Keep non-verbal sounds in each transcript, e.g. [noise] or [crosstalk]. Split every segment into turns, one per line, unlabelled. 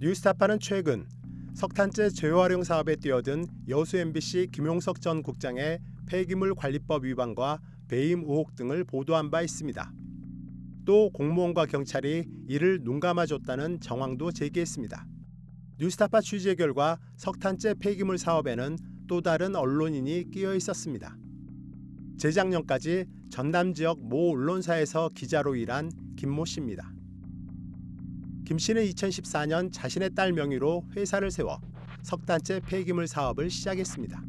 뉴스타파는 최근 석탄재 재활용 사업에 뛰어든 여수 MBC 김용석 전 국장의 폐기물 관리법 위반과 배임 의혹 등을 보도한 바 있습니다. 또 공무원과 경찰이 이를 눈감아줬다는 정황도 제기했습니다. 뉴스타파 취재 결과 석탄재 폐기물 사업에는 또 다른 언론인이 끼어 있었습니다. 재작년까지 전남 지역 모 언론사에서 기자로 일한 김모 씨입니다. 김 씨는 2014년 자신의 딸 명의로 회사를 세워 석탄재 폐기물 사업을 시작했습니다.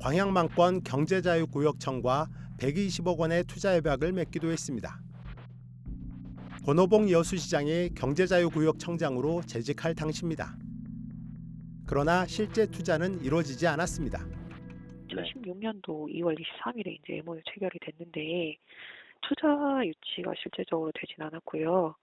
광양망권 경제자유구역청과 120억 원의 투자 협약을 맺기도 했습니다. 권호봉 여수시장이 경제자유구역청장으로 재직할 당시입니다. 그러나 실제 투자는 이루어지지 않았습니다.
2016년도 2월 23일에 이제 MOU 체결이 됐는데 투자 유치가 실제적으로 되진 않았고요.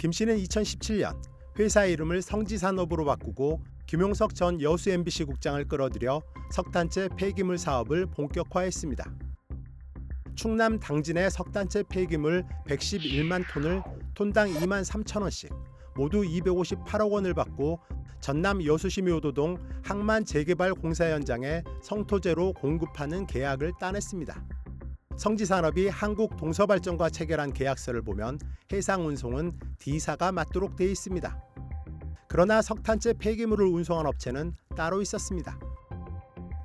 김 씨는 2017년 회사 이름을 성지산업으로 바꾸고 김용석 전 여수 MBC 국장을 끌어들여 석탄재 폐기물 사업을 본격화했습니다. 충남 당진의 석탄재 폐기물 111만 톤을 톤당 2만 3천 원씩 모두 258억 원을 받고 전남 여수시 묘도동 항만 재개발 공사 현장에 성토제로 공급하는 계약을 따냈습니다. 성지산업이 한국 동서발전과 체결한 계약서를 보면 해상 운송은 D사가 맡도록 돼 있습니다. 그러나 석탄재 폐기물을 운송한 업체는 따로 있었습니다.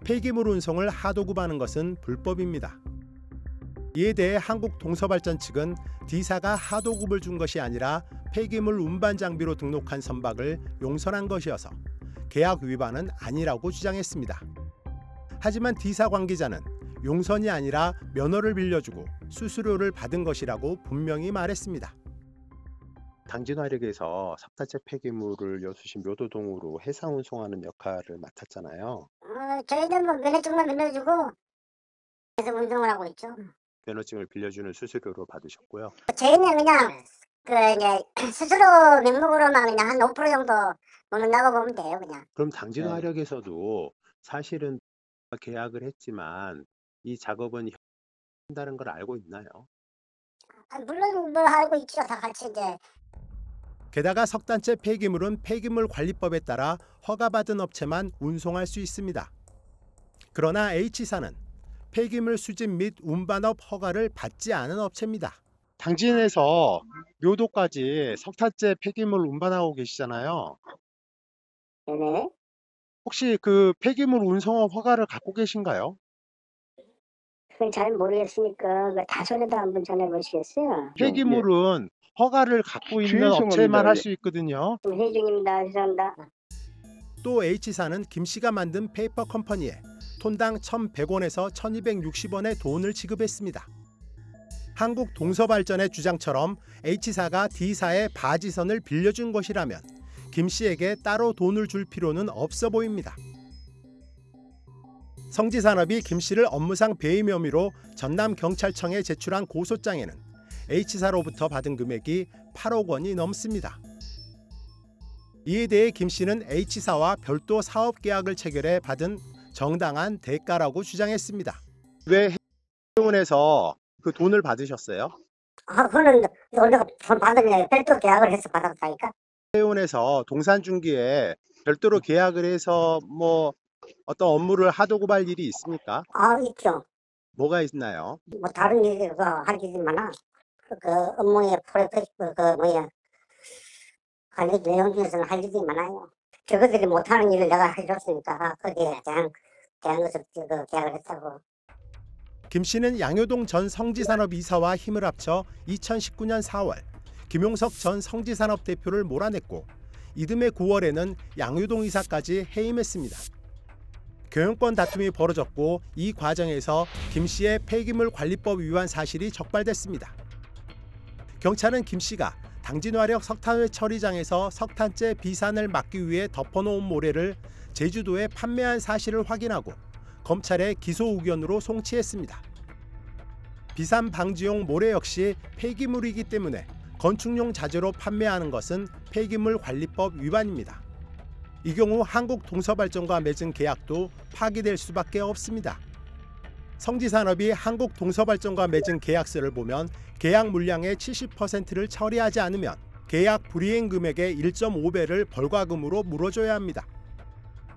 폐기물 운송을 하도급하는 것은 불법입니다. 이에 대해 한국 동서발전 측은 D사가 하도급을 준 것이 아니라 폐기물 운반 장비로 등록한 선박을 용선한 것이어서 계약 위반은 아니라고 주장했습니다. 하지만 D사 관계자는 용선이 아니라 면허를 빌려주고 수수료를 받은 것이라고 분명히 말했습니다.
당진화력에서 석탄재 폐기물을 여수시 묘도동으로 해상 운송하는 역할을 맡았잖아요.
어, 저희는 뭐 면허증만 빌려주고 계속 운동을 하고 있죠.
면허증을 빌려주는 수수료로 받으셨고요.
저희는 그냥 그 이제 [clears throat] 스스로 명목으로만 그냥 한 5% 정도 먹는다고 보면 돼요, 그냥.
그럼 당진화력에서도 사실은 계약을 했지만 이 작업은 한다는 걸 알고 있나요?
아, 물론 뭐 알고 있죠, 다 같이 이제.
게다가 석탄재 폐기물은 폐기물 관리법에 따라 허가받은 업체만 운송할 수 있습니다. 그러나 H사는 폐기물 수집 및 운반업 허가를 받지 않은 업체입니다.
당진에서 묘도까지 석탄재 폐기물 운반하고 계시잖아요.
네네.
혹시 그 폐기물 운송업 허가를 갖고 계신가요?
그건 잘 모르겠으니까 그 다솔에다 한번 전해 보시겠어요?
폐기물은 허가를 갖고 있는 업체만 할
예.
수 있거든요.
좀 회의 중입니다. 죄송합니다.
또 H사는 김 씨가 만든 페이퍼 컴퍼니에 톤당 1,100원에서 1,260원의 돈을 지급했습니다. 한국 동서발전의 주장처럼 H사가 D사의 바지선을 빌려준 것이라면 김 씨에게 따로 돈을 줄 필요는 없어 보입니다. 성지산업이 김 씨를 업무상 배임 혐의로 전남 경찰청에 제출한 고소장에는 H사로부터 받은 금액이 8억 원이 넘습니다. 이에 대해 김 씨는 H사와 별도 사업 계약을 체결해 받은 정당한 대가라고 주장했습니다.
왜 해운에서 그 돈을 받으셨어요?
아, 그거는 우리가 돈 받으면 별도 계약을 해서 받았다니까.
해운에서 동산 중기에 별도로 계약을 해서 뭐 어떤 업무를 하도급할 일이 있습니까?
아, 있죠.
뭐가 있나요?
뭐 다른 할 일이지만 그, 그 업무의 프로젝트 그 뭐야 관리 내용 중에서는 할 일이 많아요. 저것들이 못하는 일을 내가 해줬으니까 거기에 대한 대한 것을 그 계약을 했다고.
김 씨는 양효동 전 성지산업 이사와 힘을 합쳐 2019년 4월 김용석 전 성지산업 대표를 몰아냈고 이듬해 9월에는 양효동 이사까지 해임했습니다. 경영권 다툼이 벌어졌고 이 과정에서 김 씨의 폐기물 관리법 위반 사실이 적발됐습니다. 경찰은 김 씨가 당진화력 석탄회 처리장에서 석탄재 비산을 막기 위해 덮어놓은 모래를 제주도에 판매한 사실을 확인하고 검찰에 기소 의견으로 송치했습니다. 비산 방지용 모래 역시 폐기물이기 때문에 건축용 자재로 판매하는 것은 폐기물 관리법 위반입니다. 이 경우 한국 동서발전과 맺은 계약도 파기될 수밖에 없습니다. 성지산업이 한국 동서발전과 맺은 계약서를 보면 계약 물량의 70%를 처리하지 않으면 계약 불이행 금액의 1.5배를 벌과금으로 물어줘야 합니다.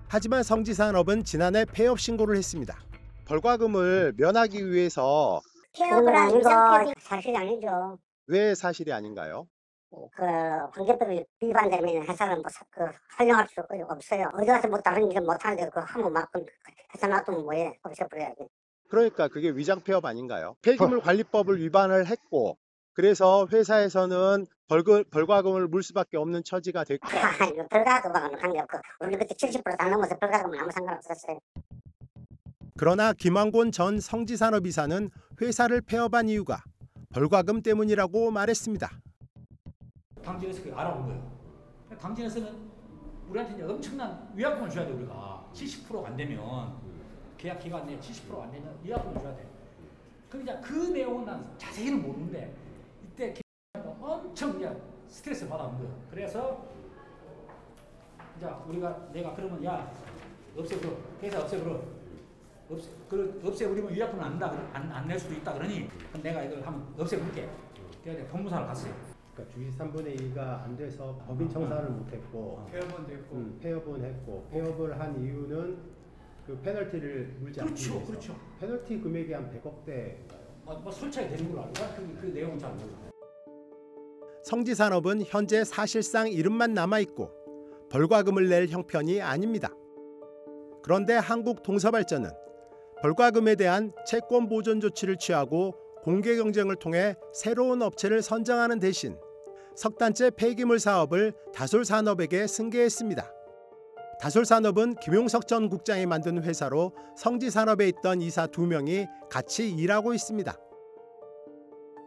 하지만 성지산업은 지난해 폐업 신고를 했습니다. 벌과금을 면하기 위해서
그건 아니고 사실이 아니죠.
왜 사실이 아닌가요?
그 관계법이 위반되면 회사는 뭐 사- 그 활용할 수 없어요. 어디 가서 뭐 다른 일을 못 하는데 그 한번 막 회사 놔두면 뭐해 없애버려야지.
그러니까 그게 위장 폐업 아닌가요? 폐기물 관리법을 위반을 했고 그래서 회사에서는 벌금, 벌과금을 물 수밖에 없는 처지가 됐고 [laughs]
아니 별가금하고는 관계없고 우리 그때 70%다 넘어서 별가금은 아무 상관없었어요.
그러나 김왕곤 전 성지산업 이사는 회사를 폐업한 이유가 벌과금 때문이라고 말했습니다.
당진에서 그게 알아본 거예요. 당진에서는 우리한테 이제 엄청난 위약금을 줘야 돼 우리가 70%가 안 되면 계약 기간 내에 70%가 안 되면 위약금을 줘야 돼. 그럼 이제 그 내용은 난 자세히는 모르는데 이때 김 엄청 이제 스트레스 받아온 거예요. 그래서 이제 우리가 내가 그러면 야 없애버려 회사 없애버려 없애 그 없애버리면 위약금을 안다 안낼 수도 있다 그러니 내가 이걸 한번 없애볼게. 그래서 법무사를 갔어요.
그러니까 주식 3분의 2가 안 돼서 법인 청산을 못했고
폐업은 됐고
음, 폐업은 했고 폐업을 한 이유는 그 페널티를 물지 않기
그렇죠,
위해서
그렇죠.
페널티 금액이 한 100억대인가요?
뭐, 뭐 설치가 되는 걸로 알고 그, 그 내용은 잘 모르고
성지산업은 현재 사실상 이름만 남아 있고 벌과금을 낼 형편이 아닙니다. 그런데 한국동서발전은 벌과금에 대한 채권 보존 조치를 취하고 공개 경쟁을 통해 새로운 업체를 선정하는 대신 석 단째 폐기물 사업을 다솔산업에게 승계했습니다. 다솔산업은 김용석 전 국장이 만든 회사로 성지산업에 있던 이사 두 명이 같이 일하고 있습니다.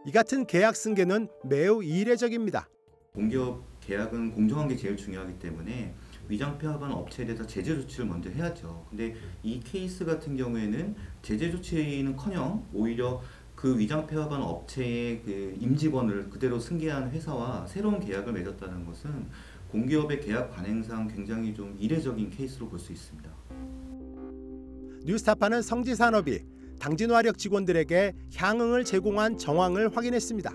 이 같은 계약 승계는 매우 이례적입니다.
공기업 계약은 공정한 게 제일 중요하기 때문에 위장 폐업한 업체에 대해서 제재 조치를 먼저 해야죠. 근데 이 케이스 같은 경우에는 제재 조치는커녕 오히려 그 위장 폐업한 업체의 그 임직원을 그대로 승계한 회사와 새로운 계약을 맺었다는 것은 공기업의 계약 관행상 굉장히 좀 이례적인 케이스로 볼 수 있습니다.
뉴스타파는 성지산업이 당진화력 직원들에게 향응을 제공한 정황을 확인했습니다.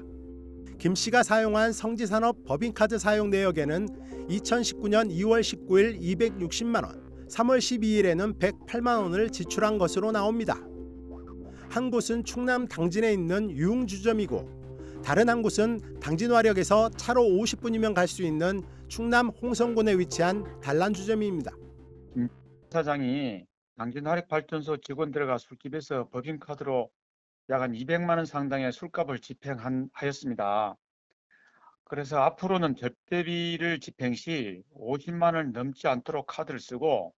김 씨가 사용한 성지산업 법인카드 사용 내역에는 2019년 2월 19일 260만 원, 3월 12일에는 108만 원을 지출한 것으로 나옵니다. 한 곳은 충남 당진에 있는 유흥주점이고 다른 한 곳은 당진화력에서 차로 50분이면 갈 수 있는 충남 홍성군에 위치한 단란주점입니다.
사장이 당진화력발전소 직원들과 술집에서 법인카드로 약 한 200만 원 상당의 술값을 집행하였습니다. 그래서 앞으로는 접대비를 집행 시 50만 원 넘지 않도록 카드를 쓰고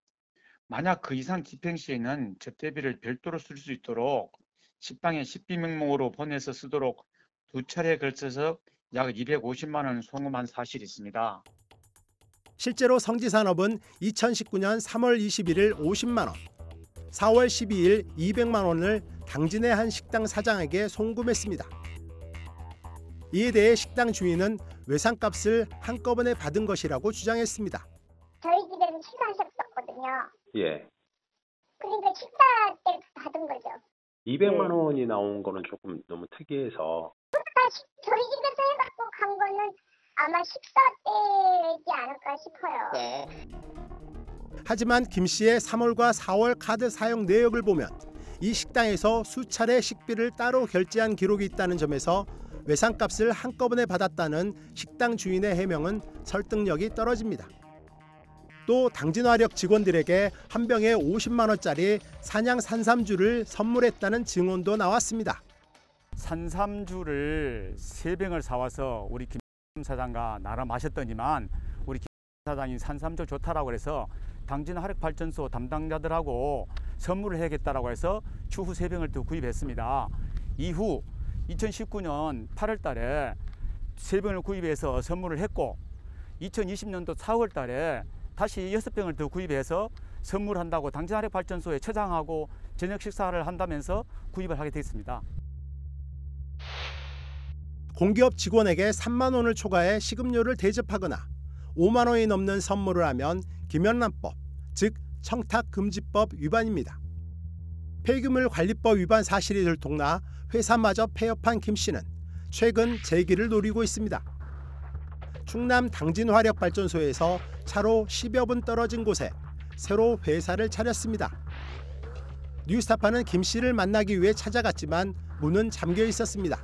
만약 그 이상 집행 시에는 접대비를 별도로 쓸 수 있도록 식당에 식비 명목으로 보내서 쓰도록 두 차례에 걸쳐서 약 250만 원 송금한 사실이 있습니다.
실제로 성지산업은 2019년 3월 21일 50만 원, 4월 12일 200만 원을 당진의 한 식당 사장에게 송금했습니다. 이에 대해 식당 주인은 외상값을 한꺼번에 받은 것이라고 주장했습니다.
저희 집에서 식사하셨었거든요.
예.
그러니까 식사 때 받은 거죠.
200만 원이 나온 거는 조금 너무 특이해서
아, 시- 저희 집에서 해갖고 간 거는 아마 식사 때지 않을까 싶어요.
하지만 김 씨의 3월과 4월 카드 사용 내역을 보면 이 식당에서 수차례 식비를 따로 결제한 기록이 있다는 점에서 외상값을 한꺼번에 받았다는 식당 주인의 해명은 설득력이 떨어집니다. 또 당진화력 직원들에게 한 병에 50만 원짜리 산양 산삼주를 선물했다는 증언도 나왔습니다.
산삼주를 세 병을 사와서 우리 김 사장과 나눠 마셨더니만 우리 김 사장이 산삼주 좋다라고 그래서 당진 화력 발전소 담당자들하고 선물을 해야겠다라고 해서 추후 세 병을 또 구입했습니다. 이후 2019년 8월 달에 세 병을 구입해서 선물을 했고 2020년도 4월 달에 다시 여섯 병을 더 구입해서 선물한다고 당진 화력발전소에 처장하고 저녁 식사를 한다면서 구입을 하게 됐습니다.
공기업 직원에게 3만 원을 초과해 식음료를 대접하거나 5만 원이 넘는 선물을 하면 김연란법, 즉 청탁금지법 위반입니다. 폐기물 관리법 위반 사실이 들통나 회사마저 폐업한 김 씨는 최근 재기를 노리고 있습니다. 충남 당진화력발전소에서 차로 10여 분 떨어진 곳에 새로 회사를 차렸습니다. 뉴스타파는 김 씨를 만나기 위해 찾아갔지만 문은 잠겨 있었습니다.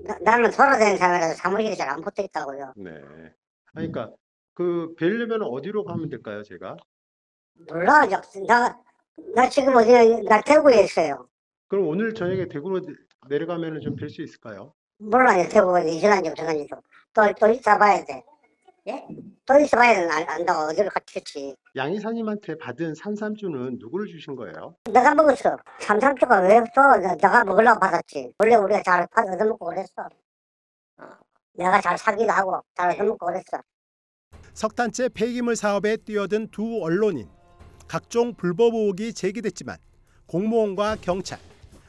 나, 나는 돌아다니는 사람이라서 사무실에 잘 안 붙어 있다고요.
네. 그러니까 그 뵈려면 어디로 가면 될까요, 제가?
몰라, 저- 나, 나 지금 어디, 나 대구에 있어요.
그럼 오늘 저녁에 대구로 내- 내려가면 좀 뵐 수 있을까요?
몰라요, 대구가 이 시간이고 저 시간이고. 또, 또 있어 봐야 돼. 예? 또 있어 봐야 돼. 안, 안다고 어디를 갔겠지.
양 이사님한테 받은 산삼주는 누구를 주신 거예요?
내가 먹었어. 삼삼주가 왜 없어? 내- 내가 먹으려고 받았지. 원래 우리가 잘 파- 얻어먹고 그랬어. 어. 내가 잘 사기도 하고 잘 얻어먹고 그랬어.
석탄재 폐기물 사업에 뛰어든 두 언론인 각종 불법 의혹이 제기됐지만 공무원과 경찰,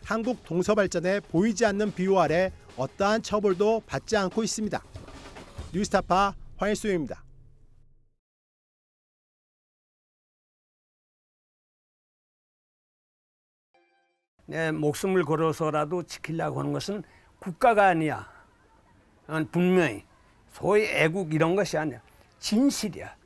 한국 동서발전에 보이지 않는 비호 아래 어떠한 처벌도 받지 않고 있습니다. 뉴스타파 황일수입니다.
내 목숨을 걸어서라도 지키려고 하는 것은 국가가 아니야. 어, 분명히 소위 애국 이런 것이 아니야. 진실이야.